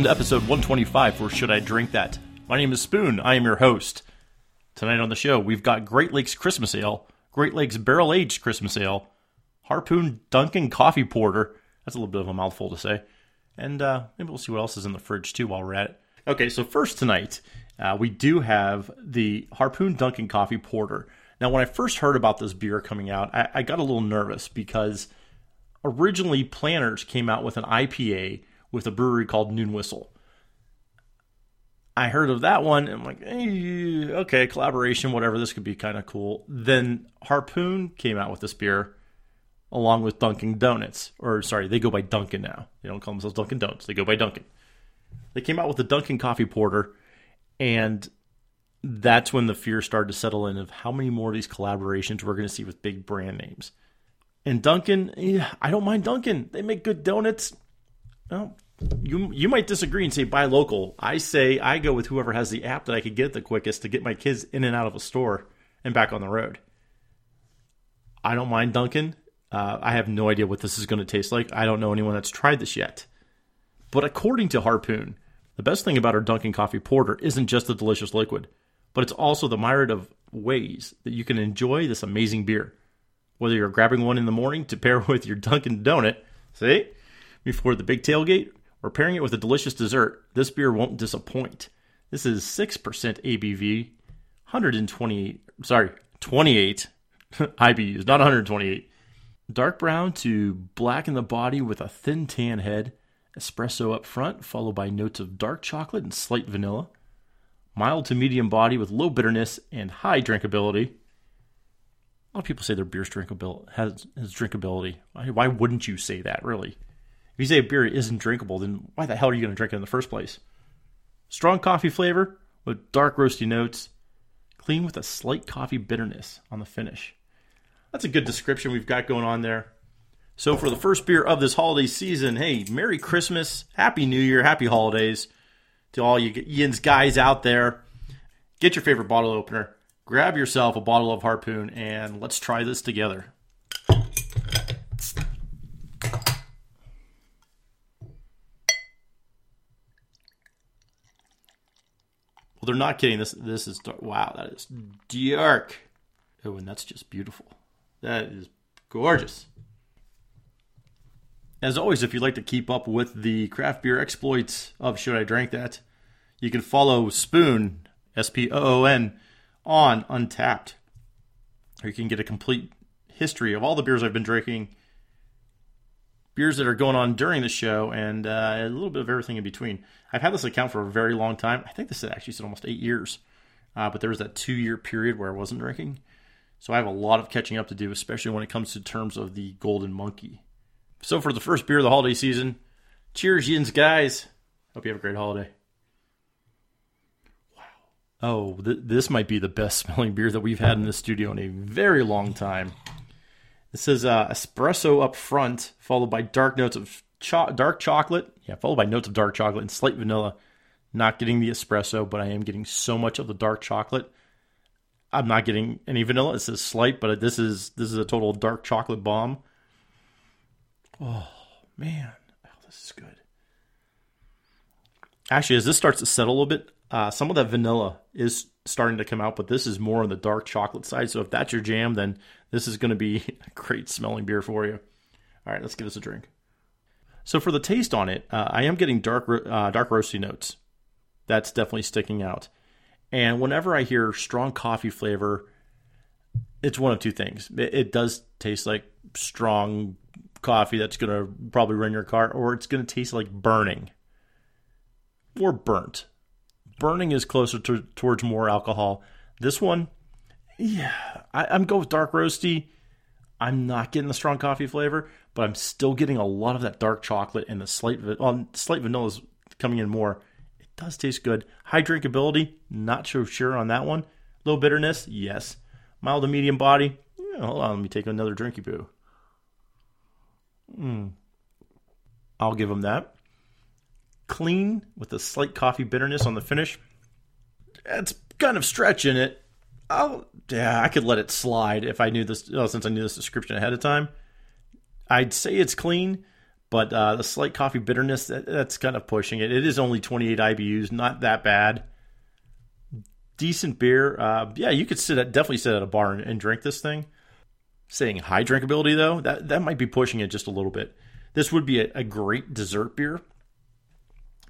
Welcome to episode 125 for Should I Drink That? My name is Spoon. I am your host. Tonight on the show, we've got Great Lakes Christmas Ale, Great Lakes Barrel Aged Christmas Ale, Harpoon Dunkin' Coffee Porter. That's a little bit of a mouthful to say. And uh, maybe we'll see what else is in the fridge too while we're at it. Okay, so first tonight, uh, we do have the Harpoon Dunkin' Coffee Porter. Now, when I first heard about this beer coming out, I, I got a little nervous because originally Planters came out with an IPA with a brewery called Noon Whistle. I heard of that one and I'm like, hey, okay, collaboration, whatever, this could be kind of cool. Then Harpoon came out with this beer along with Dunkin' Donuts. Or sorry, they go by Dunkin' now. They don't call themselves Dunkin' Donuts, they go by Dunkin'. They came out with the Dunkin' Coffee Porter, and that's when the fear started to settle in of how many more of these collaborations we're going to see with big brand names. And Dunkin', I don't mind Dunkin'. They make good donuts. Well, you you might disagree and say buy local. I say I go with whoever has the app that I could get the quickest to get my kids in and out of a store and back on the road. I don't mind Dunkin'. Uh, I have no idea what this is going to taste like. I don't know anyone that's tried this yet. But according to Harpoon, the best thing about our Dunkin' Coffee Porter isn't just the delicious liquid, but it's also the myriad of ways that you can enjoy this amazing beer. Whether you're grabbing one in the morning to pair with your Dunkin' Donut, see, before the big tailgate, or pairing it with a delicious dessert, this beer won't disappoint. This is 6% ABV, 128, sorry, 28 IBUs, not 128. Dark brown to black in the body with a thin tan head, espresso up front, followed by notes of dark chocolate and slight vanilla. Mild to medium body with low bitterness and high drinkability. A lot of people say their beer's drinkable has, has drinkability. Why wouldn't you say that, really? If you say a beer isn't drinkable, then why the hell are you going to drink it in the first place? Strong coffee flavor with dark roasty notes, clean with a slight coffee bitterness on the finish. That's a good description we've got going on there. So, for the first beer of this holiday season, hey, Merry Christmas, Happy New Year, Happy Holidays to all you Ian's guys out there. Get your favorite bottle opener, grab yourself a bottle of Harpoon, and let's try this together. Well, they're not kidding. This this is wow. That is dark. Oh, and that's just beautiful. That is gorgeous. As always, if you'd like to keep up with the craft beer exploits of Should I Drink That, you can follow Spoon, S P O O N, on Untappd. Or you can get a complete history of all the beers I've been drinking, beers that are going on during the show, and uh, a little bit of everything in between. I've had this account for a very long time. I think this is actually said almost eight years. Uh, but there was that two year period where I wasn't drinking. So I have a lot of catching up to do, especially when it comes to terms of the Golden Monkey. So for the first beer of the holiday season, cheers, yins, guys. Hope you have a great holiday. Wow. Oh, th- this might be the best smelling beer that we've had in the studio in a very long time. This is uh, espresso up front, followed by dark notes of cho- dark chocolate. Yeah, followed by notes of dark chocolate and slight vanilla. Not getting the espresso, but I am getting so much of the dark chocolate. I'm not getting any vanilla. It says slight, but this is this is a total dark chocolate bomb. Oh man, oh, this is good. Actually, as this starts to settle a little bit, uh, some of that vanilla is starting to come out, but this is more on the dark chocolate side. So if that's your jam, then this is going to be a great smelling beer for you. All right, let's give this a drink. So for the taste on it, uh, I am getting dark uh, dark roasty notes. That's definitely sticking out. And whenever I hear strong coffee flavor, it's one of two things. It, it does taste like strong coffee that's going to probably run your car, or it's going to taste like burning or burnt. Burning is closer to, towards more alcohol. This one, yeah, I, I'm going with dark roasty. I'm not getting the strong coffee flavor, but I'm still getting a lot of that dark chocolate and the slight, well, slight vanilla is coming in more. It does taste good. High drinkability, not so sure on that one. Low bitterness, yes. Mild to medium body. Yeah, hold on, let me take another drinky boo. Mm. I'll give them that. Clean with a slight coffee bitterness on the finish. It's kind of stretching it. I'll, yeah, I could let it slide if I knew this, oh, since I knew this description ahead of time. I'd say it's clean, But uh, the slight coffee bitterness, that, that's kind of pushing it. It is only 28 IBUs, not that bad. Decent beer. Uh, yeah, you could sit at, definitely sit at a bar and, and drink this thing. Saying high drinkability though, that that might be pushing it just a little bit. This would be a, a great dessert beer,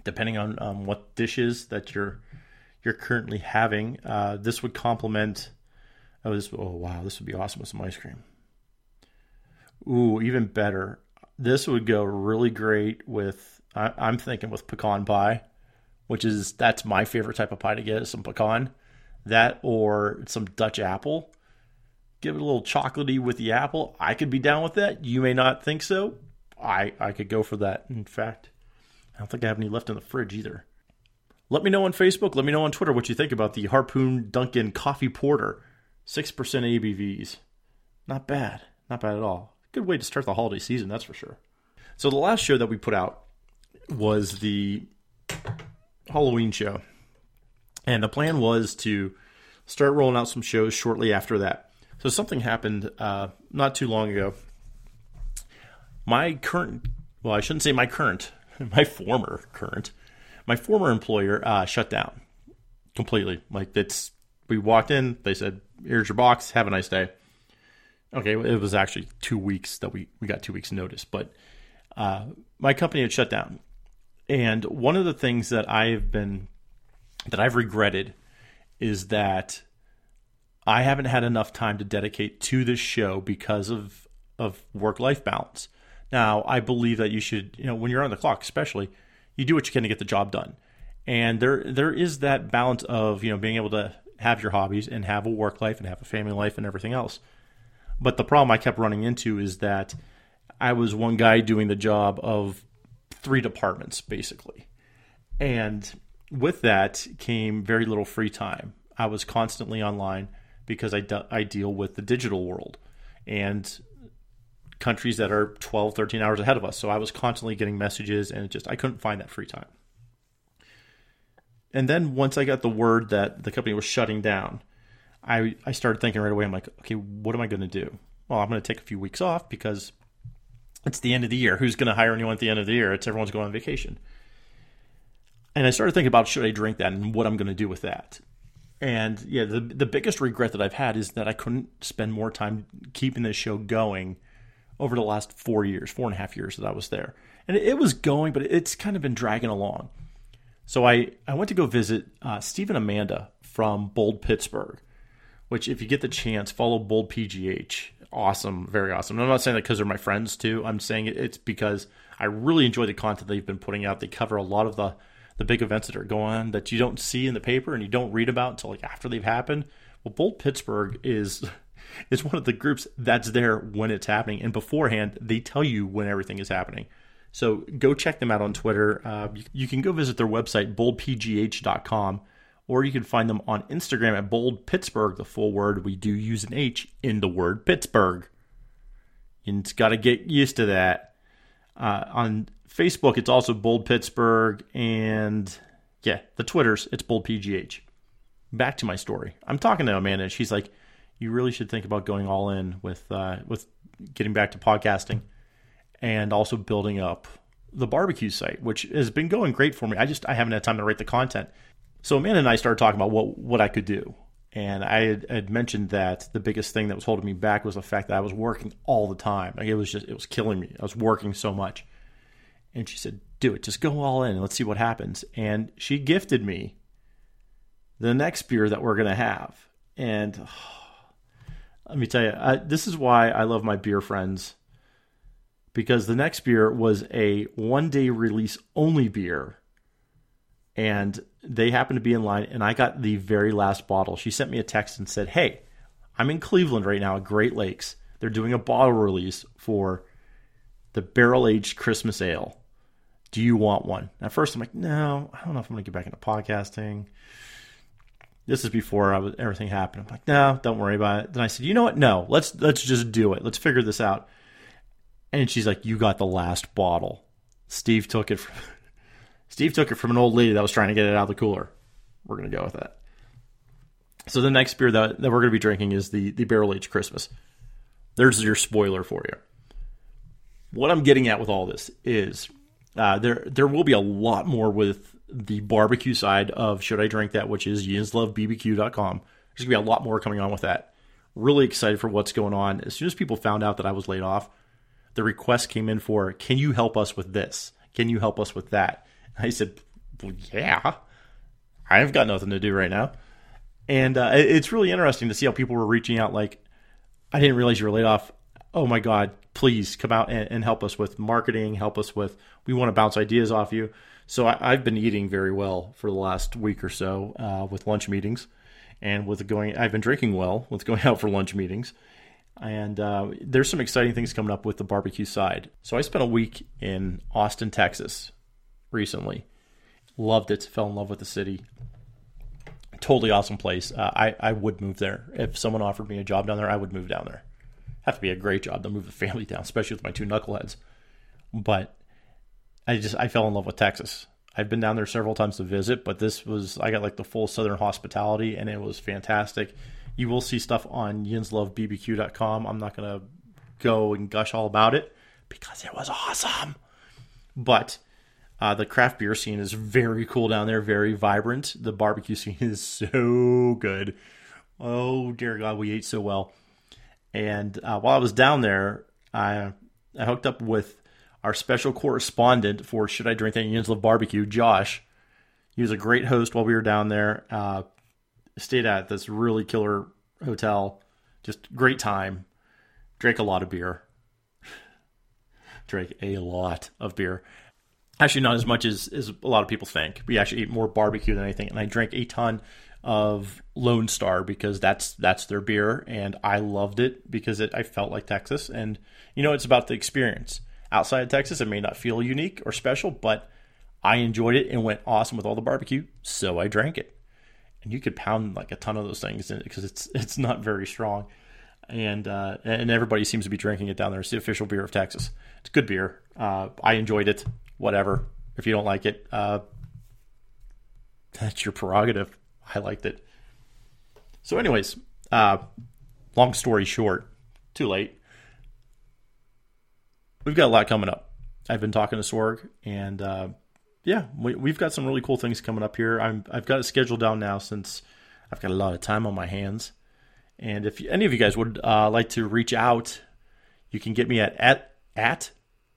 depending on um, what dishes that you're you're currently having. Uh, this would complement. Oh, this. Oh, wow, this would be awesome with some ice cream. Ooh, even better. This would go really great with. I, I'm thinking with pecan pie, which is that's my favorite type of pie to get. Some pecan, that or some Dutch apple. Give it a little chocolatey with the apple. I could be down with that. You may not think so. I I could go for that. In fact, I don't think I have any left in the fridge either. Let me know on Facebook. Let me know on Twitter what you think about the Harpoon Dunkin' Coffee Porter. 6% ABVs. Not bad. Not bad at all. Good way to start the holiday season, that's for sure. So, the last show that we put out was the Halloween show. And the plan was to start rolling out some shows shortly after that. So, something happened uh, not too long ago. My current, well, I shouldn't say my current, my former current my former employer uh, shut down completely. Like it's we walked in, they said, "Here's your box. Have a nice day." Okay, it was actually two weeks that we we got two weeks notice, but uh, my company had shut down, and one of the things that I've been that I've regretted is that I haven't had enough time to dedicate to this show because of of work life balance. Now, I believe that you should, you know, when you're on the clock, especially you do what you can to get the job done. And there there is that balance of you know being able to have your hobbies and have a work life and have a family life and everything else. But the problem I kept running into is that I was one guy doing the job of three departments basically. And with that came very little free time. I was constantly online because I, de- I deal with the digital world. And countries that are 12, 13 hours ahead of us. So I was constantly getting messages and just I couldn't find that free time. And then once I got the word that the company was shutting down, I I started thinking right away I'm like, okay, what am I going to do? Well, I'm going to take a few weeks off because it's the end of the year. Who's going to hire anyone at the end of the year? It's everyone's going on vacation. And I started thinking about should I drink that and what I'm going to do with that. And yeah, the the biggest regret that I've had is that I couldn't spend more time keeping this show going over the last four years, four and a half years that I was there. And it, was going, but it's kind of been dragging along. So I, I went to go visit uh, and Amanda from Bold Pittsburgh, which, if you get the chance, follow Bold PGH. Awesome, very awesome. And I'm not saying that because they're my friends too. I'm saying it's because I really enjoy the content they've been putting out. They cover a lot of the the big events that are going on that you don't see in the paper and you don't read about until like after they've happened. Well, Bold Pittsburgh is is one of the groups that's there when it's happening, and beforehand they tell you when everything is happening. So go check them out on Twitter. Uh, you, you, can go visit their website boldpgh.com, or you can find them on Instagram at bold Pittsburgh. The full word we do use an H in the word Pittsburgh. You've got to get used to that. Uh, on Facebook, it's also bold Pittsburgh, and yeah, the Twitters, it's bold PGH. Back to my story. I'm talking to Amanda, and she's like, you really should think about going all in with uh, with getting back to podcasting and also building up the barbecue site, which has been going great for me. I just I haven't had time to write the content. So Amanda and I started talking about what what I could do, and I had, had, mentioned that the biggest thing that was holding me back was the fact that I was working all the time. Like it was just it was killing me. I was working so much, and she said, "Do it. Just go all in and let's see what happens." And she gifted me the next beer that we're gonna have, and. Oh, let me tell you, I, this is why I love my beer friends. Because the next beer was a one day release only beer. And they happened to be in line, and I got the very last bottle. She sent me a text and said, Hey, I'm in Cleveland right now at Great Lakes. They're doing a bottle release for the barrel aged Christmas ale. Do you want one? At first, I'm like, No, I don't know if I'm going to get back into podcasting. This is before was, everything happened. I'm like, no, don't worry about it. Then I said, you know what? No, let's let's just do it. Let's figure this out. And she's like, you got the last bottle. Steve took it from Steve took it from an old lady that was trying to get it out of the cooler. We're gonna go with that. So the next beer that, that we're gonna be drinking is the the barrel aged Christmas. There's your spoiler for you. what I'm getting at with all this is uh, there there will be a lot more with the barbecue side of Should I Drink That, which is yinslovebbq.com. There's gonna be a lot more coming on with that. Really excited for what's going on. As soon as people found out that I was laid off, the request came in for, "Can you help us with this? Can you help us with that?" I said, well, "Yeah, I've got nothing to do right now." And uh, it's really interesting to see how people were reaching out. Like, I didn't realize you were laid off. Oh my God, please come out and, and help us with marketing. Help us with. We want to bounce ideas off you. So I, have been eating very well for the last week or so uh, with lunch meetings, and with going. I've been drinking well with going out for lunch meetings, and uh, there's some exciting things coming up with the barbecue side. So I spent a week in Austin, Texas, recently. Loved it. Fell in love with the city. Totally awesome place. Uh, I I would move there if someone offered me a job down there. I would move down there. Have to be a great job to move the family down, especially with my two knuckleheads. But I just I fell in love with Texas. I've been down there several times to visit, but this was I got like the full Southern hospitality, and it was fantastic. You will see stuff on yinslovebbq.com. I'm not gonna go and gush all about it because it was awesome. But uh, the craft beer scene is very cool down there, very vibrant. The barbecue scene is so good. Oh dear God, we ate so well. And uh, while I was down there, I I hooked up with our special correspondent for Should I Drink That Yinslow Barbecue, Josh. He was a great host while we were down there. Uh, stayed at this really killer hotel. Just great time. Drank a lot of beer. Drank a lot of beer. Actually, not as much as, as a lot of people think. We actually ate more barbecue than anything. And I drank a ton of Lone Star because that's that's their beer, and I loved it because it I felt like Texas. And you know, it's about the experience outside of Texas. It may not feel unique or special, but I enjoyed it and went awesome with all the barbecue, so I drank it. And you could pound like a ton of those things because it's it's not very strong, and uh, and everybody seems to be drinking it down there. It's the official beer of Texas. It's good beer. Uh, I enjoyed it. Whatever. If you don't like it, uh, that's your prerogative. I liked it. So, anyways, uh, long story short, too late we've got a lot coming up. I've been talking to Sorg, and uh, yeah, we, have got some really cool things coming up here. I'm, I've got it scheduled down now since I've got a lot of time on my hands. And if any of you guys would uh, like to reach out, you can get me at at, at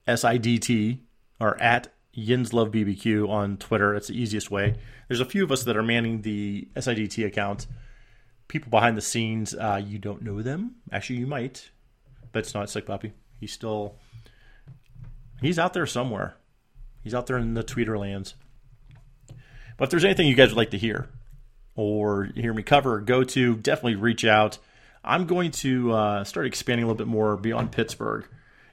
SIDT or at Yinslove BBQ on Twitter. That's the easiest way. There's a few of us that are manning the SIDT account. People behind the scenes, uh, you don't know them. Actually, you might, but it's not Sick Puppy. He's still He's out there somewhere. He's out there in the Tweeter lands. But if there's anything you guys would like to hear or hear me cover go to, definitely reach out. I'm going to uh, start expanding a little bit more beyond Pittsburgh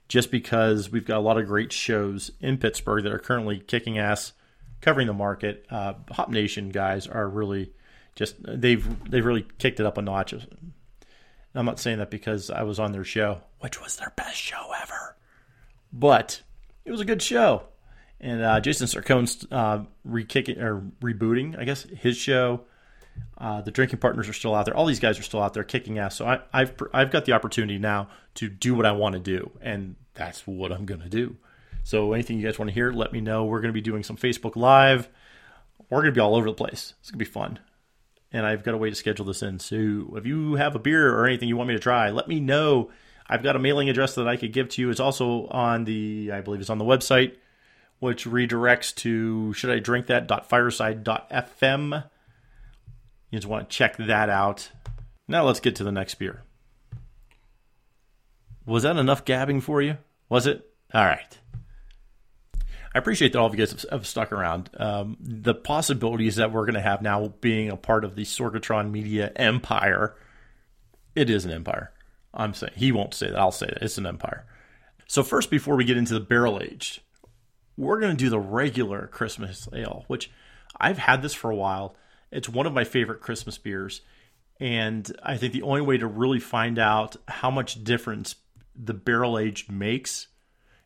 just because we've got a lot of great shows in Pittsburgh that are currently kicking ass, covering the market. Uh, Hop Nation guys are really just they've they've really kicked it up a notch. I'm not saying that because I was on their show, which was their best show ever, but it was a good show. And uh, Jason Sarcone's uh, re-kicking or rebooting, I guess, his show. Uh, the drinking partners are still out there. All these guys are still out there kicking ass. So I, have I've got the opportunity now to do what I want to do, and that's what I'm going to do. So anything you guys want to hear, let me know. We're going to be doing some Facebook Live. We're going to be all over the place. It's going to be fun. And I've got a way to schedule this in. So if you have a beer or anything you want me to try, let me know I've got a mailing address that I could give to you. It's also on the, I believe it's on the website, which redirects to should I drink that fireside.fm. You just want to check that out. Now let's get to the next beer. Was that enough gabbing for you? Was it? All right. I appreciate that all of you guys have, have stuck around. Um, the possibilities that we're going to have now being a part of the Sorgatron Media empire, it is an empire. I'm saying he won't say that. I'll say that it's an empire. So first, before we get into the barrel aged, we're going to do the regular Christmas ale, which I've had this for a while. It's one of my favorite Christmas beers, and I think the only way to really find out how much difference the barrel aged makes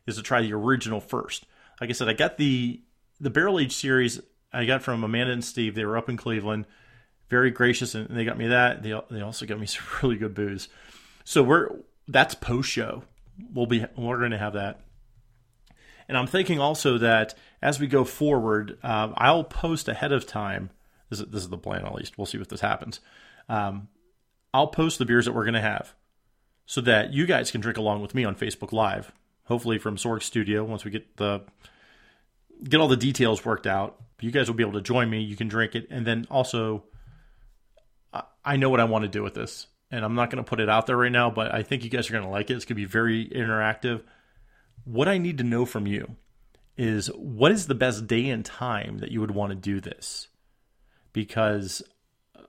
is to try the original first. Like I said, I got the the barrel aged series I got from Amanda and Steve. They were up in Cleveland, very gracious, and they got me that. They they also got me some really good booze. So we're that's post show. We'll be we're going to have that. And I'm thinking also that as we go forward, um, I'll post ahead of time. This is, this is the plan, at least. We'll see what this happens. Um, I'll post the beers that we're going to have so that you guys can drink along with me on Facebook Live. Hopefully from Sorg Studio once we get the get all the details worked out. You guys will be able to join me. You can drink it, and then also, I know what I want to do with this, and I'm not going to put it out there right now. But I think you guys are going to like it. It's going to be very interactive. What I need to know from you is what is the best day and time that you would want to do this, because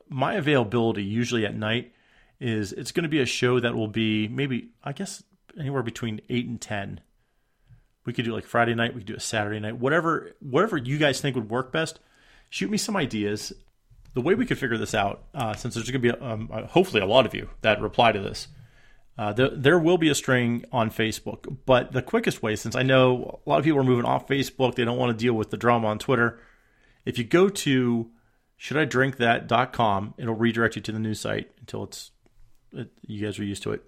my availability usually at night is it's going to be a show that will be maybe I guess anywhere between eight and ten we could do like Friday night. We could do a Saturday night. Whatever, whatever you guys think would work best. Shoot me some ideas. The way we could figure this out, uh, since there's going to be um, uh, hopefully a lot of you that reply to this, uh, there, there will be a string on Facebook. But the quickest way, since I know a lot of people are moving off Facebook, they don't want to deal with the drama on Twitter. If you go to shouldidrinkthat.com, it'll redirect you to the new site until it's it, you guys are used to it.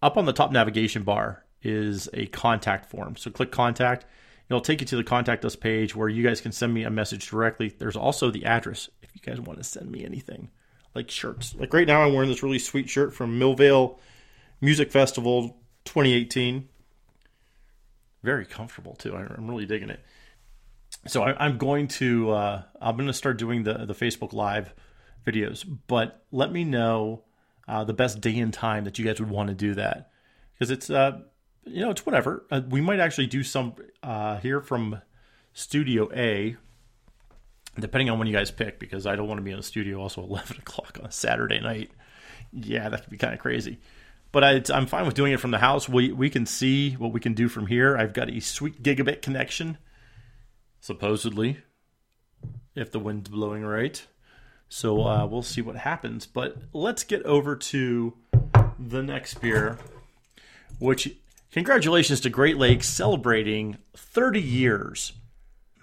Up on the top navigation bar, is a contact form. So click contact. It'll take you to the contact us page where you guys can send me a message directly. There's also the address guys want to send me anything like shirts. Like right now, I'm wearing this really sweet shirt from Millvale Music Festival 2018. Very comfortable too. I'm really digging it. So I, am going to uh, I'm going to start doing the the Facebook Live videos, but let me know uh, the best day and time that you guys would want to do that because it's uh, you know, it's whatever. Uh, we might actually do some uh, here from Studio A, depending on when you guys pick, because I don't want to be in the studio also 11 o'clock on a Saturday night. Yeah, that could be kind of crazy. But I, I'm fine with doing it from the house. We, we can see what we can do from here. I've got a sweet gigabit connection, supposedly, if the wind's blowing right. So uh, we'll see what happens. But let's get over to the next beer, which Congratulations to Great Lakes celebrating 30 years,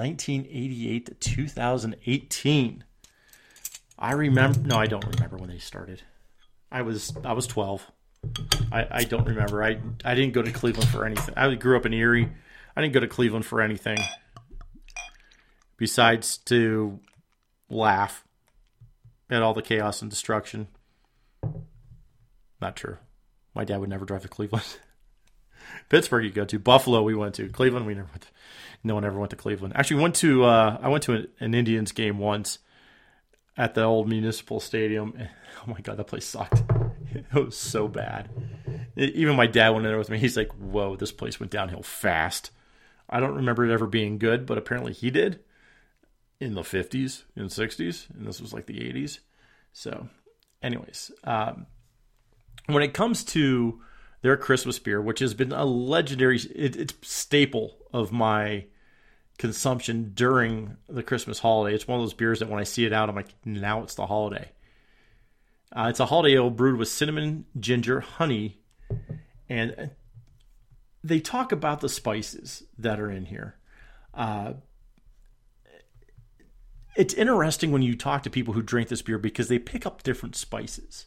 1988 to 2018. I remember. No, I don't remember when they started. I was I was 12. I, I don't remember. I I didn't go to Cleveland for anything. I grew up in Erie. I didn't go to Cleveland for anything besides to laugh at all the chaos and destruction. Not true. My dad would never drive to Cleveland. Pittsburgh, you go to Buffalo. We went to Cleveland. We never went. To, no one ever went to Cleveland. Actually, went to. Uh, I went to an, an, Indians game once at the old municipal stadium. Oh my god, that place sucked. It was so bad. Even my dad went in there with me. He's like, "Whoa, this place went downhill fast." I don't remember it ever being good, but apparently he did in the 50s and 60s, and this was like the 80s. So, anyways, um, when it comes to their Christmas beer, which has been a legendary, it, it's staple of my consumption during the Christmas holiday. It's one of those beers that when I see it out, I'm like, now it's the holiday. Uh, it's a holiday ale brewed with cinnamon, ginger, honey, and they talk about the spices that are in here. Uh, it's interesting when you talk to people who drink this beer because they pick up different spices.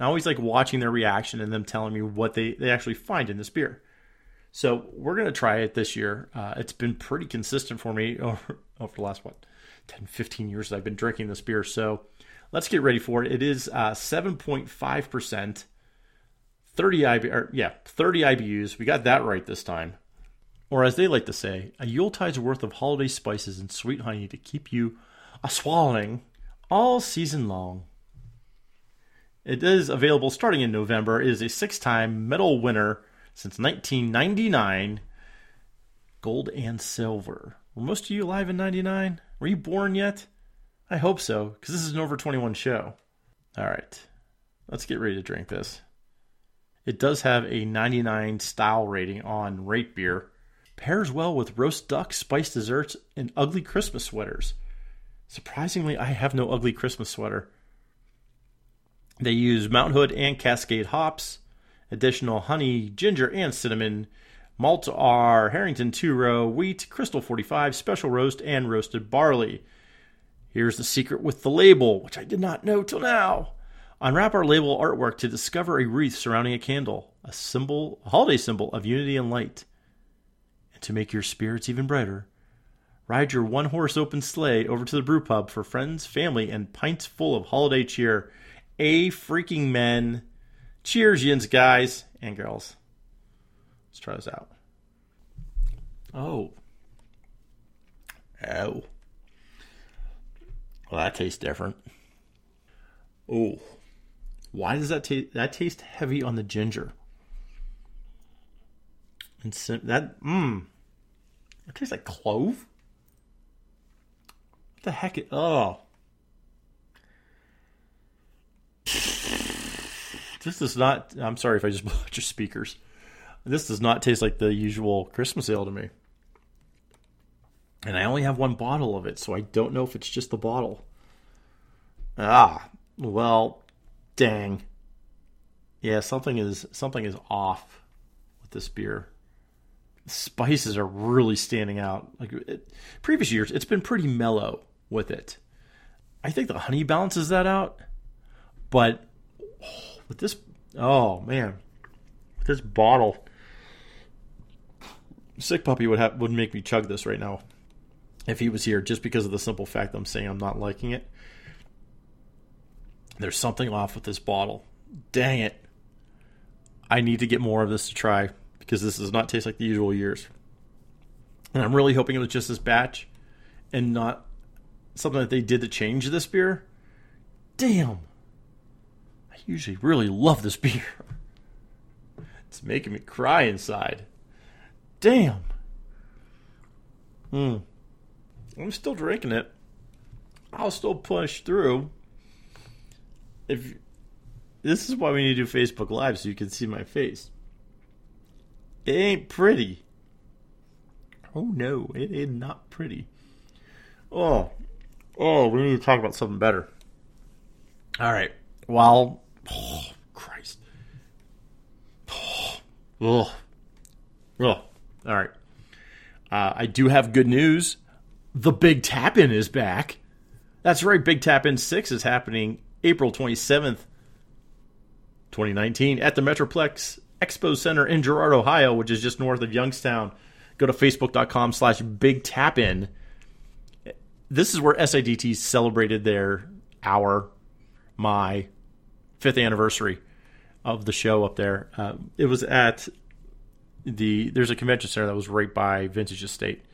I always like watching their reaction and them telling me what they, they actually find in this beer. So we're going to try it this year. Uh, it's been pretty consistent for me over, over the last, what, 10, 15 years that I've been drinking this beer. So let's get ready for it. It is uh, 7.5%, 30 IB, or, yeah, 30 IBUs. We got that right this time. Or as they like to say, a Yuletide's worth of holiday spices and sweet honey to keep you a swallowing all season long. It is available starting in November. It is a six time medal winner since 1999, gold and silver. Were most of you alive in 99? Were you born yet? I hope so, because this is an over 21 show. All right, let's get ready to drink this. It does have a 99 style rating on Rate Beer. Pairs well with roast duck, spiced desserts, and ugly Christmas sweaters. Surprisingly, I have no ugly Christmas sweater. They use Mount Hood and Cascade hops, additional honey, ginger, and cinnamon. Malt are Harrington 2 row, wheat, Crystal 45, special roast, and roasted barley. Here's the secret with the label, which I did not know till now. Unwrap our label artwork to discover a wreath surrounding a candle, a symbol, a holiday symbol of unity and light. And to make your spirits even brighter, ride your one horse open sleigh over to the brew pub for friends, family, and pints full of holiday cheer. A freaking men. Cheers, yins, guys and girls. Let's try this out. Oh. Oh. Well, that tastes different. Oh. Why does that taste? That taste heavy on the ginger. And sim- that mmm, it tastes like clove. What the heck? It, oh, this does not. I'm sorry if I just blew out your speakers. This does not taste like the usual Christmas ale to me. And I only have one bottle of it, so I don't know if it's just the bottle. Ah, well, dang. Yeah, something is something is off with this beer. Spices are really standing out. Like it, previous years, it's been pretty mellow with it. I think the honey balances that out, but with this, oh man, with this bottle, sick puppy would have would make me chug this right now if he was here, just because of the simple fact I'm saying I'm not liking it. There's something off with this bottle. Dang it. I need to get more of this to try because this does not taste like the usual years. And I'm really hoping it was just this batch and not something that they did to change this beer. Damn. Usually really love this beer. It's making me cry inside. Damn. Hmm. I'm still drinking it. I'll still push through. If this is why we need to do Facebook Live so you can see my face. It ain't pretty. Oh no, it is not pretty. Oh, oh, we need to talk about something better. All right. Well, oh, Christ. Oh, oh, oh. All right. Uh, I do have good news. The Big Tap In is back. That's right. Big Tap In 6 is happening April 27th 2019 at the Metroplex Expo Center in Girard, Ohio, which is just north of Youngstown. Go to facebook.com slash big tap in. This is where SIDT celebrated their hour, my fifth anniversary of the show up there. Uh, it was at the there's a convention center that was right by Vintage Estate,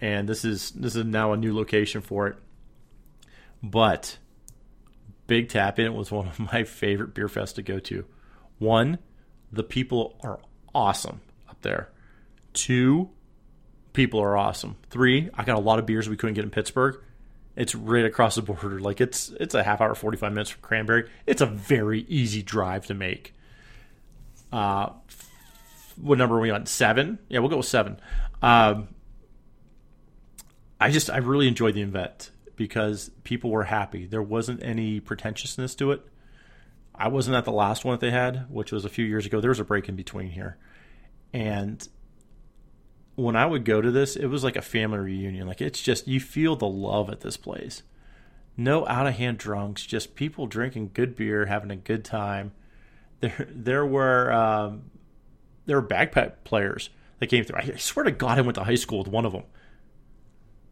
and this is this is now a new location for it. But Big Tap In was one of my favorite beer fests to go to. One, the people are awesome up there. Two, people are awesome. Three, I got a lot of beers we couldn't get in Pittsburgh. It's right across the border. Like it's it's a half hour, forty five minutes from Cranberry. It's a very easy drive to make. Uh, what number are we on? Seven? Yeah, we'll go with seven. Um, I just I really enjoyed the event because people were happy. There wasn't any pretentiousness to it. I wasn't at the last one that they had, which was a few years ago. There was a break in between here. And when I would go to this, it was like a family reunion. Like it's just you feel the love at this place. No out of hand drunks, just people drinking good beer, having a good time. There, there were um, there were bagpipe players that came through. I swear to God, I went to high school with one of them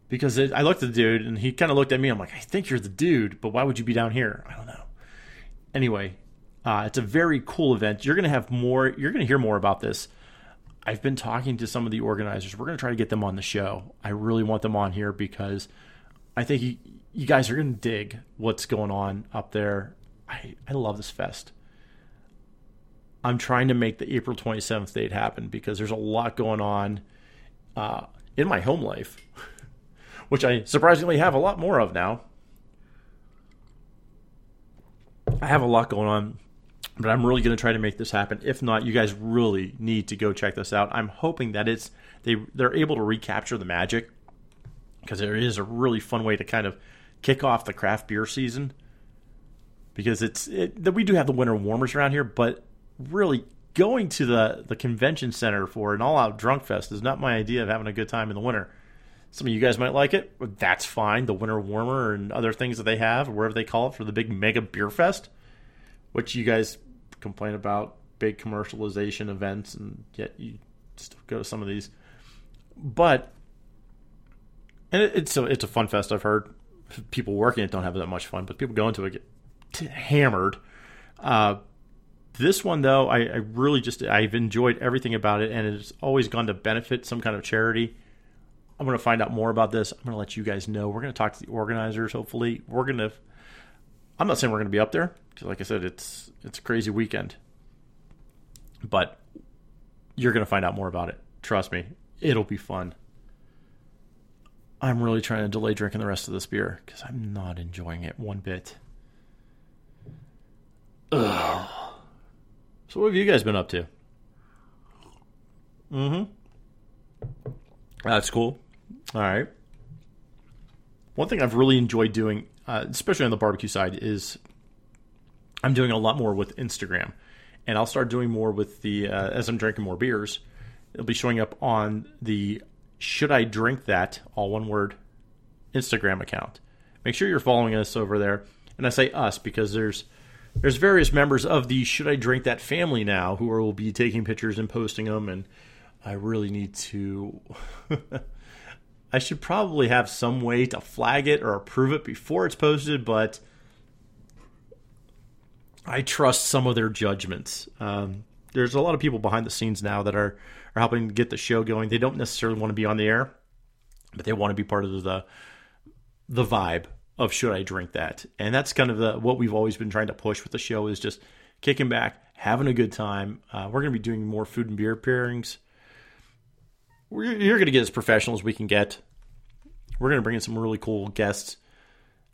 because it, I looked at the dude and he kind of looked at me. I'm like, I think you're the dude, but why would you be down here? I don't know. Anyway, uh, it's a very cool event. You're to have more. You're to hear more about this. I've been talking to some of the organizers. We're going to try to get them on the show. I really want them on here because I think you, you guys are going to dig what's going on up there. I, I love this fest. I'm trying to make the April 27th date happen because there's a lot going on uh, in my home life. which I surprisingly have a lot more of now. I have a lot going on, but I'm really going to try to make this happen. If not, you guys really need to go check this out. I'm hoping that it's they they're able to recapture the magic because there is a really fun way to kind of kick off the craft beer season because it's it, we do have the winter warmers around here, but really going to the the convention center for an all out drunk fest is not my idea of having a good time in the winter. Some of you guys might like it. That's fine. The winter warmer and other things that they have, wherever they call it, for the big mega beer fest, which you guys complain about big commercialization events, and yet you still go to some of these. but and it, it's a it's a fun fest. I've heard people working it don't have that much fun, but people going to it get hammered. Uh, this one though, I, I really just I've enjoyed everything about it, and it's always gone to benefit some kind of charity. I'm going to find out more about this. I'm going to let you guys know. We're going to talk to the organizers. Hopefully, we're going to. I'm not saying we're going to be up there because, like I said, it's it's a crazy weekend. But you're going to find out more about it. Trust me, it'll be fun. I'm really trying to delay drinking the rest of this beer because I'm not enjoying it one bit. Ugh. So, what have you guys been up to? Mm hmm. That's cool. All right. One thing I've really enjoyed doing, uh, especially on the barbecue side, is I'm doing a lot more with Instagram, and I'll start doing more with the uh, as I'm drinking more beers. It'll be showing up on the should I drink that all one word Instagram account. Make sure you're following us over there, and I say us because there's there's various members of the should I drink that family now who will be taking pictures and posting them, and I really need to. I should probably have some way to flag it or approve it before it's posted, but I trust some of their judgments. Um, there's a lot of people behind the scenes now that are are helping get the show going. They don't necessarily want to be on the air, but they want to be part of the the vibe of should I drink that, and that's kind of the what we've always been trying to push with the show is just kicking back, having a good time. Uh, we're going to be doing more food and beer pairings we're, you're going to get as professional as we can get. We're going to bring in some really cool guests.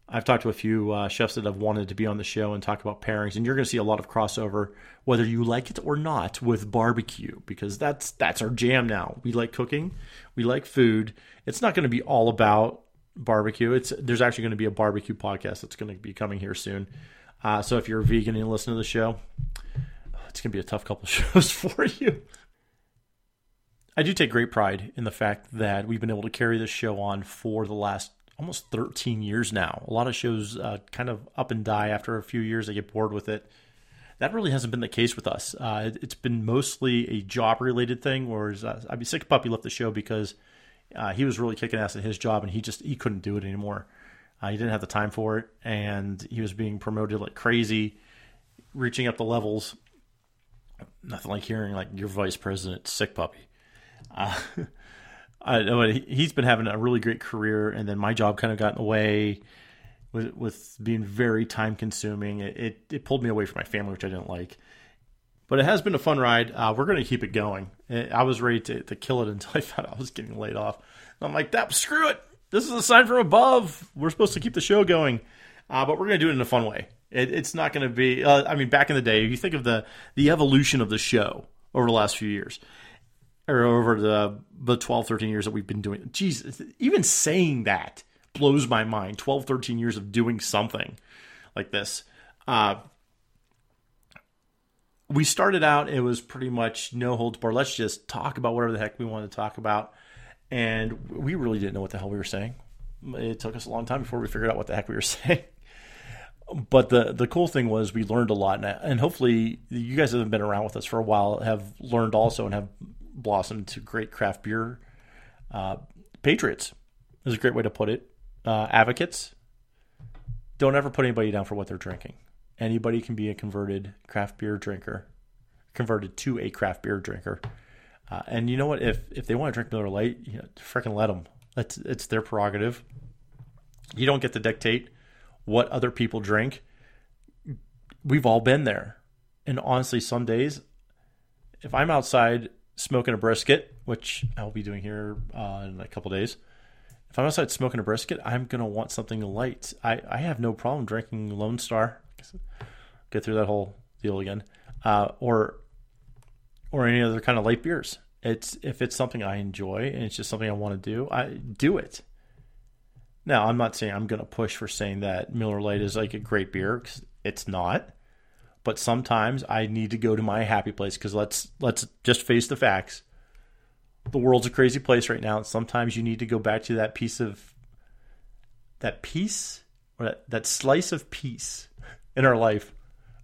I've talked to a few uh, chefs that have wanted to be on the show and talk about pairings, and you're going to see a lot of crossover, whether you like it or not, with barbecue because that's that's our jam now. We like cooking, we like food. It's not going to be all about barbecue. It's there's actually going to be a barbecue podcast that's going to be coming here soon. Uh, so if you're a vegan and listen to the show, it's going to be a tough couple shows for you. I do take great pride in the fact that we've been able to carry this show on for the last almost 13 years now. A lot of shows uh, kind of up and die after a few years. They get bored with it. That really hasn't been the case with us. Uh, it, has been mostly a job related thing. Whereas uh, I mean, Sick Puppy left the show because uh, he was really kicking ass at his job and he just he couldn't do it anymore. Uh, he didn't have the time for it, and he was being promoted like crazy, reaching up the levels. Nothing like hearing like your vice president, Sick Puppy. Uh, I know he's been having a really great career, and then my job kind of got in the way with, with being very time consuming. It, it, it pulled me away from my family, which I didn't like. But it has been a fun ride. Uh, we're going to keep it going. I was ready to, to kill it until I found I was getting laid off. I'm like, that screw it. This is a sign from above. We're supposed to keep the show going, uh, but we're going to do it in a fun way. It, it's not going to be. Uh, I mean, back in the day, if you think of the the evolution of the show over the last few years or over the the 12 13 years that we've been doing Jesus, even saying that blows my mind. 12 13 years of doing something like this. Uh, we started out it was pretty much no holds barred. Let's just talk about whatever the heck we wanted to talk about. And we really didn't know what the hell we were saying. It took us a long time before we figured out what the heck we were saying. But the the cool thing was we learned a lot. And, and hopefully you guys have been around with us for a while have learned also and have blossomed to great craft beer uh, patriots is a great way to put it. Uh, advocates don't ever put anybody down for what they're drinking. Anybody can be a converted craft beer drinker, converted to a craft beer drinker. Uh, and you know what? If if they want to drink Miller Lite, you know, freaking let them. It's it's their prerogative. You don't get to dictate what other people drink. We've all been there, and honestly, some days, if I'm outside smoking a brisket, which I'll be doing here uh, in a couple days. If I'm outside smoking a brisket, I'm gonna want something light. I, I have no problem drinking Lone Star. Get through that whole deal again, uh, or or any other kind of light beers. It's if it's something I enjoy and it's just something I want to do, I do it. Now, I'm not saying I'm to push for saying that Miller Lite is like a great beer because it's not but sometimes I need to go to my happy place because let's let's just face the facts. The world's a crazy place right now, sometimes you need to go back to that piece of that piece or that, that slice of peace in our life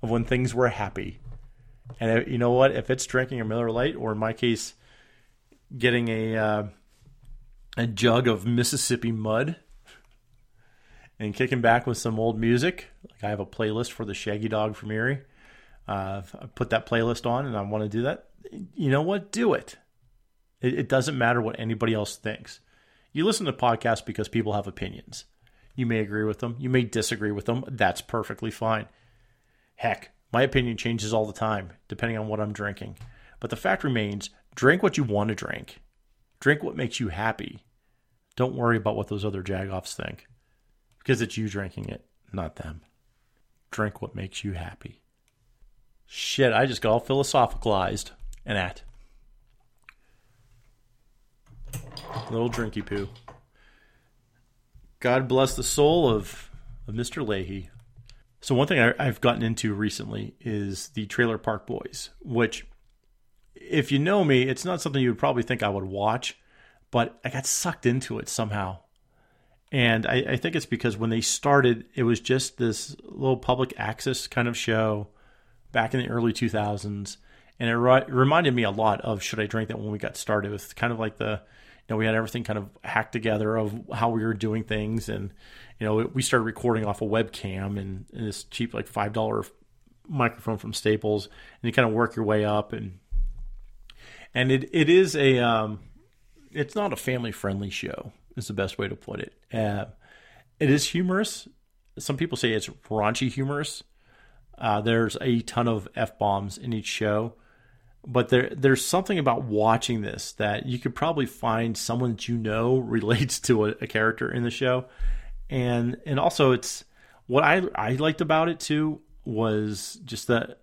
of when things were happy. And you know what? If it's drinking a Miller Lite, or in my case, getting a uh, a jug of Mississippi mud and kicking back with some old music. Like I have a playlist for the Shaggy Dog from Erie. Uh, I put that playlist on and I want to do that. You know what? Do it. it. It doesn't matter what anybody else thinks. You listen to podcasts because people have opinions. You may agree with them, you may disagree with them. That's perfectly fine. Heck, my opinion changes all the time depending on what I'm drinking. But the fact remains drink what you want to drink, drink what makes you happy. Don't worry about what those other jagoffs think because it's you drinking it, not them. Drink what makes you happy. Shit, I just got all philosophicalized and at. Little drinky poo. God bless the soul of, of Mr. Lahey. So one thing I, I've gotten into recently is the Trailer Park Boys, which, if you know me, it's not something you would probably think I would watch, but I got sucked into it somehow. And I, I think it's because when they started, it was just this little public access kind of show back in the early 2000s. And it re- reminded me a lot of Should I Drink That when we got started with kind of like the, you know, we had everything kind of hacked together of how we were doing things. And, you know, we started recording off a webcam and, and this cheap, like $5 microphone from Staples. And you kind of work your way up. And, and it, it is a, um, it's not a family friendly show, is the best way to put it. Uh, it is humorous. Some people say it's raunchy humorous uh, there's a ton of f bombs in each show, but there there's something about watching this that you could probably find someone that you know relates to a, a character in the show, and and also it's what I I liked about it too was just that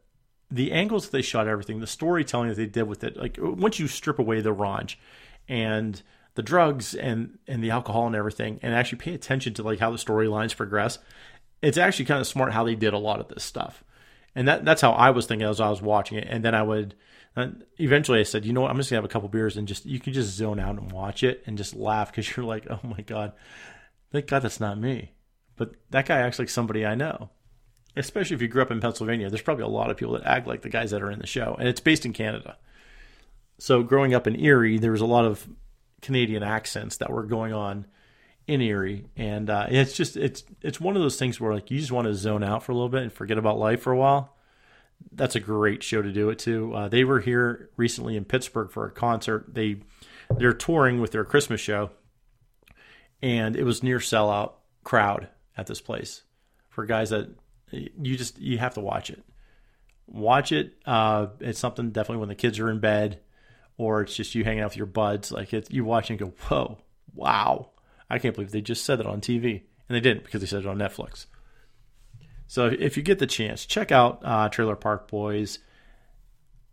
the angles that they shot everything, the storytelling that they did with it. Like once you strip away the raunch and the drugs and and the alcohol and everything, and actually pay attention to like how the storylines progress, it's actually kind of smart how they did a lot of this stuff. And that that's how I was thinking as I was watching it. And then I would uh, eventually I said, you know what, I'm just gonna have a couple beers and just you can just zone out and watch it and just laugh because you're like, oh my god, thank God that's not me. But that guy acts like somebody I know. Especially if you grew up in Pennsylvania, there's probably a lot of people that act like the guys that are in the show, and it's based in Canada. So growing up in Erie, there was a lot of Canadian accents that were going on in Erie, and uh, it's just it's it's one of those things where like you just want to zone out for a little bit and forget about life for a while. That's a great show to do it to. Uh, they were here recently in Pittsburgh for a concert. They they're touring with their Christmas show, and it was near sellout crowd at this place for guys that you just you have to watch it. Watch it. Uh, it's something definitely when the kids are in bed, or it's just you hanging out with your buds. Like you watch and go, whoa, wow I can't believe they just said it on TV. And they didn't because they said it on Netflix. So if you get the chance, check out uh, Trailer Park Boys.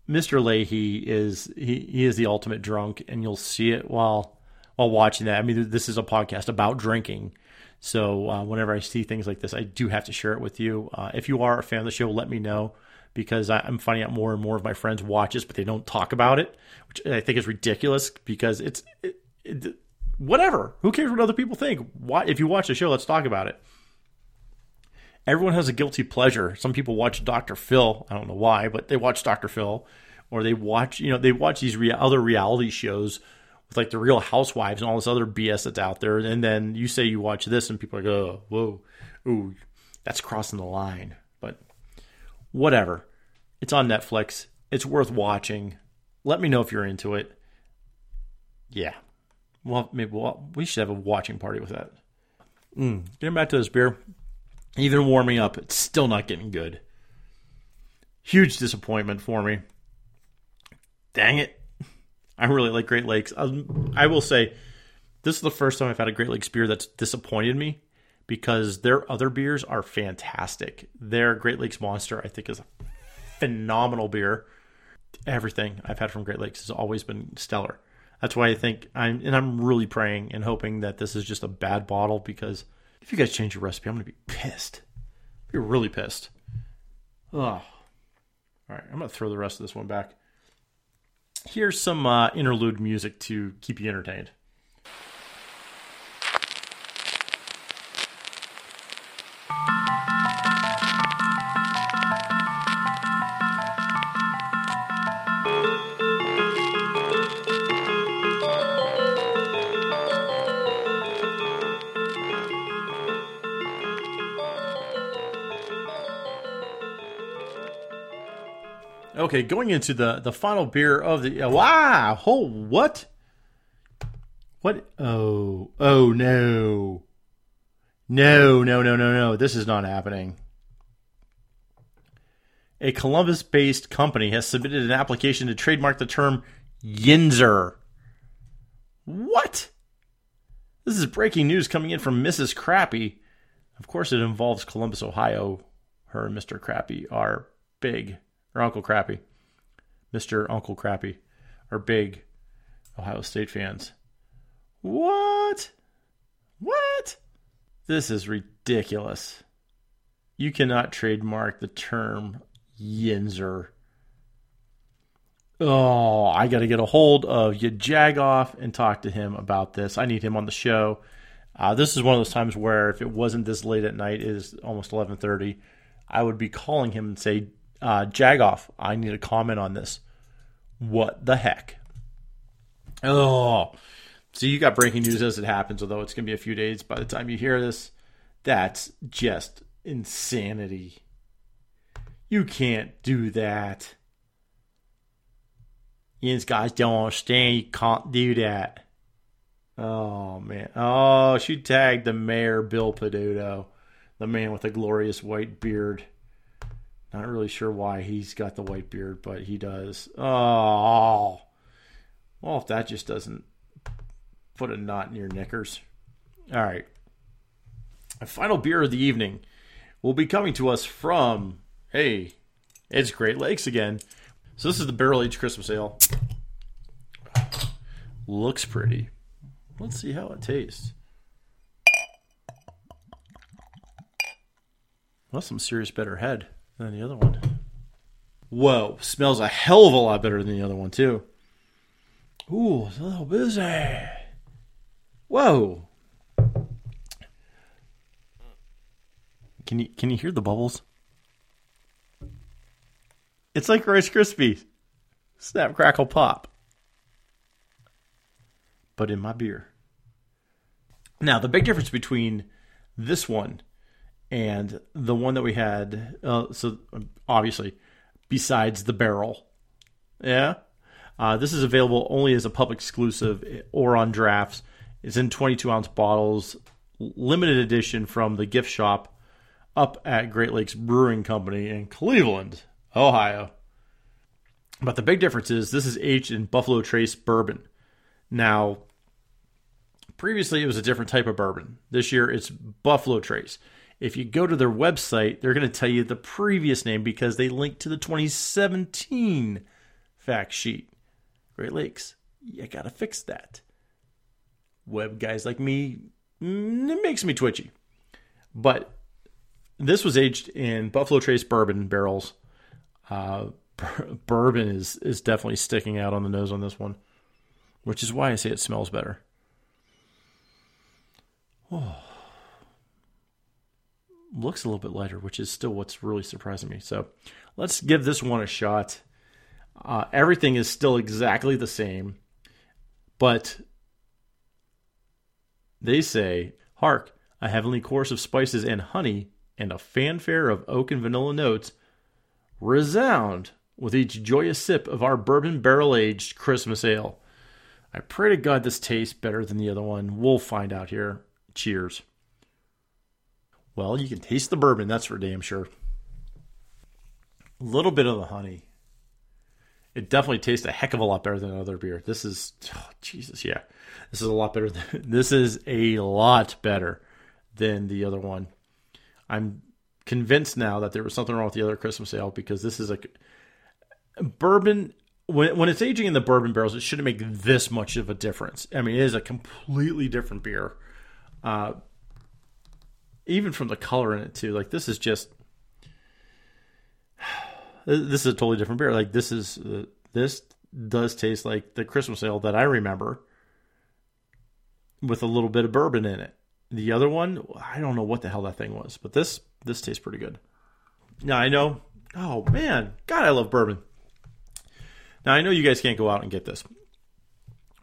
Mr. Lahey is he, he is the ultimate drunk, and you'll see it while while watching that. I mean, this is a podcast about drinking, so uh, whenever I see things like this, I do have to share it with you. Uh, if you are a fan of the show, let me know because I, am finding out more and more of my friends watch this, but they don't talk about it, which I think is ridiculous because it's it, it, whatever. Who cares what other people think? Why, if you watch the show, let's talk about it. Everyone has a guilty pleasure. Some people watch Dr. Phil. I don't know why, but they watch Dr. Phil, or they watch, you know, they watch these rea- other reality shows with like the Real Housewives and all this other BS that's out there. And then you say you watch this, and people are like, oh, whoa, ooh, that's crossing the line. Whatever. It's on Netflix. It's worth watching. Let me know if you're into it. Yeah, well, maybe we'll, we should have a watching party with that. Mm. Getting back to this beer, even warming up, it's still not getting good. Huge disappointment for me. Dang it. I really like Great Lakes. I, I will say, this is the first time I've had a Great Lakes beer that's disappointed me because their other beers are fantastic. Their Great Lakes Monster, I think, is a phenomenal beer. Everything I've had from Great Lakes has always been stellar. That's why I think I'm, and I'm really praying and hoping that this is just a bad bottle because if you guys change your recipe, I'm going to be pissed. Be really pissed. Oh. All right, I'm going to throw the rest of this one back. Here's some uh, interlude music to keep you entertained. Okay, going into the the final beer of the uh, wow, oh what? What? Oh, oh no. No, no, no, no, no. This is not happening. A Columbus based company has submitted an application to trademark the term Yinzer. What? This is breaking news coming in from Mrs. Crappy. Of course, it involves Columbus, Ohio. Her and Mr. Crappy are big, or Uncle Crappy. Mr. Uncle Crappy are big Ohio State fans. What? What? This is ridiculous. You cannot trademark the term Yinzer. Oh, I got to get a hold of Jagoff and talk to him about this. I need him on the show. Uh, this is one of those times where if it wasn't this late at night, it is almost 11:30. I would be calling him and say, uh, Jagoff, I need a comment on this. What the heck? Oh, so you got breaking news as it happens, although it's going to be a few days by the time you hear this. That's just insanity. You can't do that. These guys don't understand. You can't do that. Oh man. Oh, she tagged the mayor, Bill Peduto, the man with the glorious white beard. Not really sure why he's got the white beard, but he does. Oh. Well, if that just doesn't put a knot in your knickers. All right. A final beer of the evening will be coming to us from, hey, it's Great Lakes again. So this is the barrel aged Christmas ale. Looks pretty. Let's see how it tastes. Well, some serious better head than the other one. Whoa, smells a hell of a lot better than the other one too. Ooh, it's a little busy. Whoa. Can you can you hear the bubbles? It's like Rice Krispies. Snap, crackle, pop. But in my beer. Now, the big difference between this one and the one that we had, uh, so obviously, besides the barrel, yeah, uh, this is available only as a pub exclusive or on drafts. It's in 22 ounce bottles, limited edition from the gift shop up at Great Lakes Brewing Company in Cleveland, Ohio. But the big difference is this is aged in Buffalo Trace bourbon. Now, previously it was a different type of bourbon. This year it's Buffalo Trace. If you go to their website, they're going to tell you the previous name because they link to the 2017 fact sheet. Great Lakes, you got to fix that. Web guys like me, mm, it makes me twitchy. But this was aged in Buffalo Trace bourbon barrels. Uh, bourbon is is definitely sticking out on the nose on this one, which is why I say it smells better. Oh. Looks a little bit lighter, which is still what's really surprising me. So let's give this one a shot. Uh, everything is still exactly the same, but they say, Hark, a heavenly chorus of spices and honey and a fanfare of oak and vanilla notes resound with each joyous sip of our bourbon barrel aged Christmas ale. I pray to God this tastes better than the other one. We'll find out here. Cheers. Well, you can taste the bourbon, that's for damn sure. A little bit of the honey. It definitely tastes a heck of a lot better than the other beer. This is, oh, Jesus, yeah. This is a lot better. Than, this is a lot better than the other one. I'm convinced now that there was something wrong with the other Christmas ale because this is a bourbon. When when it's aging in the bourbon barrels, it shouldn't make this much of a difference. I mean, it is a completely different beer. Uh, even from the color in it too. Like this is just this is a totally different beer. Like this is uh, this does taste like the Christmas ale that I remember with a little bit of bourbon in it. The other one, I don't know what the hell that thing was, but this this tastes pretty good. Now I know. Oh man, God, I love bourbon. Now I know you guys can't go out and get this,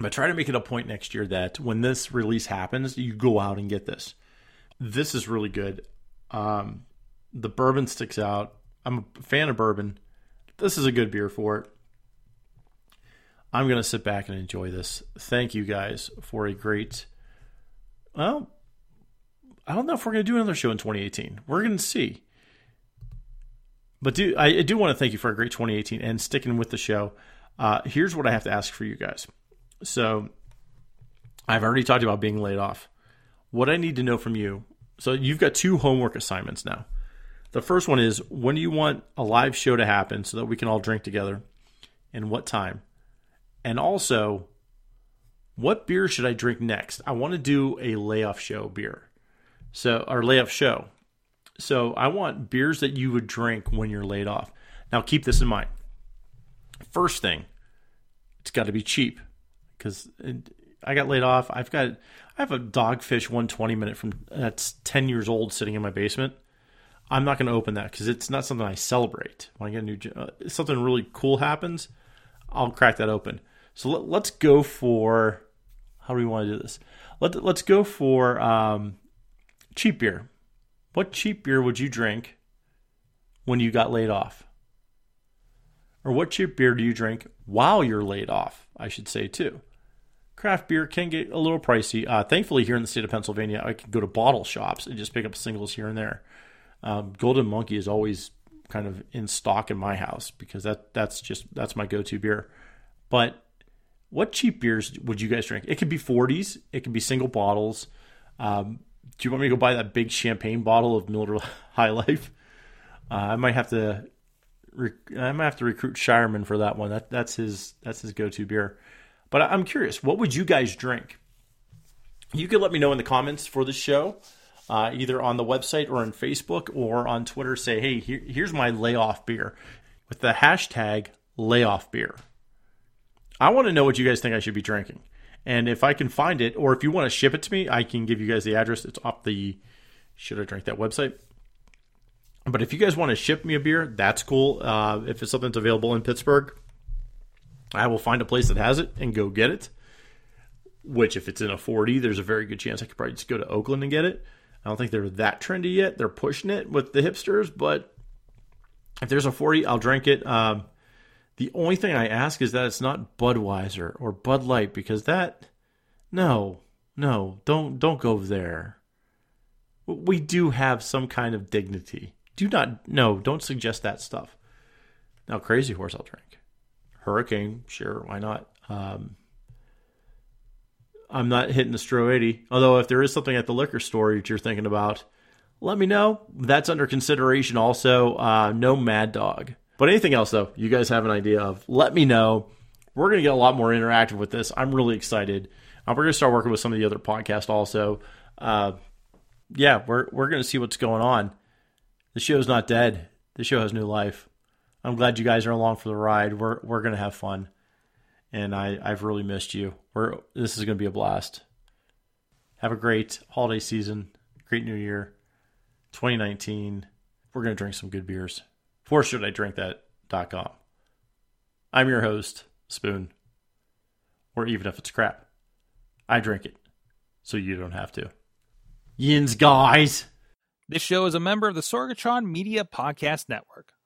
but try to make it a point next year that when this release happens, you go out and get this. This is really good. Um, the bourbon sticks out. I'm a fan of bourbon. this is a good beer for it. I'm going to sit back and enjoy this. Thank you guys for a great. Well, I don't know if we're going to do another show in 2018. We're going to see. But do I do want to thank you for a great 2018 and sticking with the show. Uh, here's what I have to ask for you guys. So I've already talked about being laid off. What I need to know from you. So you've got two homework assignments now. The first one is when do you want a live show to happen so that we can all drink together, and what time? And also, what beer should I drink next? I want to do a layoff show beer. So, our layoff show. So, I want beers that you would drink when you're laid off. Now, keep this in mind. First thing, it's got to be cheap because I got laid off. I've got I have a Dogfish 120 minute from that's 10 years old sitting in my basement. I'm not going to open that because it's not something I celebrate. When I get a new uh, something really cool happens, I'll crack that open. So let, us go for how do we want to do this? Let let's go for um, cheap beer. What cheap beer would you drink when you got laid off? Or what cheap beer do you drink while you're laid off? I should say too. Craft beer can get a little pricey. Uh, thankfully, here in the state of Pennsylvania, I can go to bottle shops and just pick up singles here and there. Um, Golden Monkey is always kind of in stock in my house because that that's just that's my go-to beer. But what cheap beers would you guys drink? It could be 40s, it could be single bottles. Um, do you want me to go buy that big champagne bottle of Miller High Life? Uh, I might have to. Rec- I might have to recruit Shireman for that one. That that's his that's his go-to beer. But I'm curious, what would you guys drink? You could let me know in the comments for the show, uh, either on the website or on Facebook or on Twitter. Say, hey, here, here's my layoff beer with the hashtag layoff beer. I want to know what you guys think I should be drinking. And if I can find it, or if you want to ship it to me, I can give you guys the address. It's off the should I drink that website. But if you guys want to ship me a beer, that's cool. Uh, if it's something that's available in Pittsburgh, I will find a place that has it and go get it. Which, if it's in a 40, there's a very good chance I could probably just go to Oakland and get it. I don't think they're that trendy yet. They're pushing it with the hipsters, but if there's a 40, I'll drink it. Um, the only thing I ask is that it's not Budweiser or Bud Light because that no, no, don't don't go there. We do have some kind of dignity. Do not no, don't suggest that stuff. Now Crazy Horse I'll drink. Hurricane, sure, why not? Um, I'm not hitting the Stro 80. Although if there is something at the liquor store that you're thinking about, let me know. That's under consideration also. Uh, no Mad Dog. But anything else, though, you guys have an idea of, let me know. We're going to get a lot more interactive with this. I'm really excited. Uh, we're going to start working with some of the other podcasts also. Uh, yeah, we're, we're going to see what's going on. The show's not dead. The show has new life. I'm glad you guys are along for the ride. We're, we're to have fun. And I, I've really missed you. We're, this is to be a blast. Have a great holiday season, great new year, 2019. We're to drink some good beers for should I drink that.com. I'm your host, Spoon. Or even if it's crap, I drink it so you don't have to. Yins, guys. This show is a member of the Sorgatron Media Podcast Network.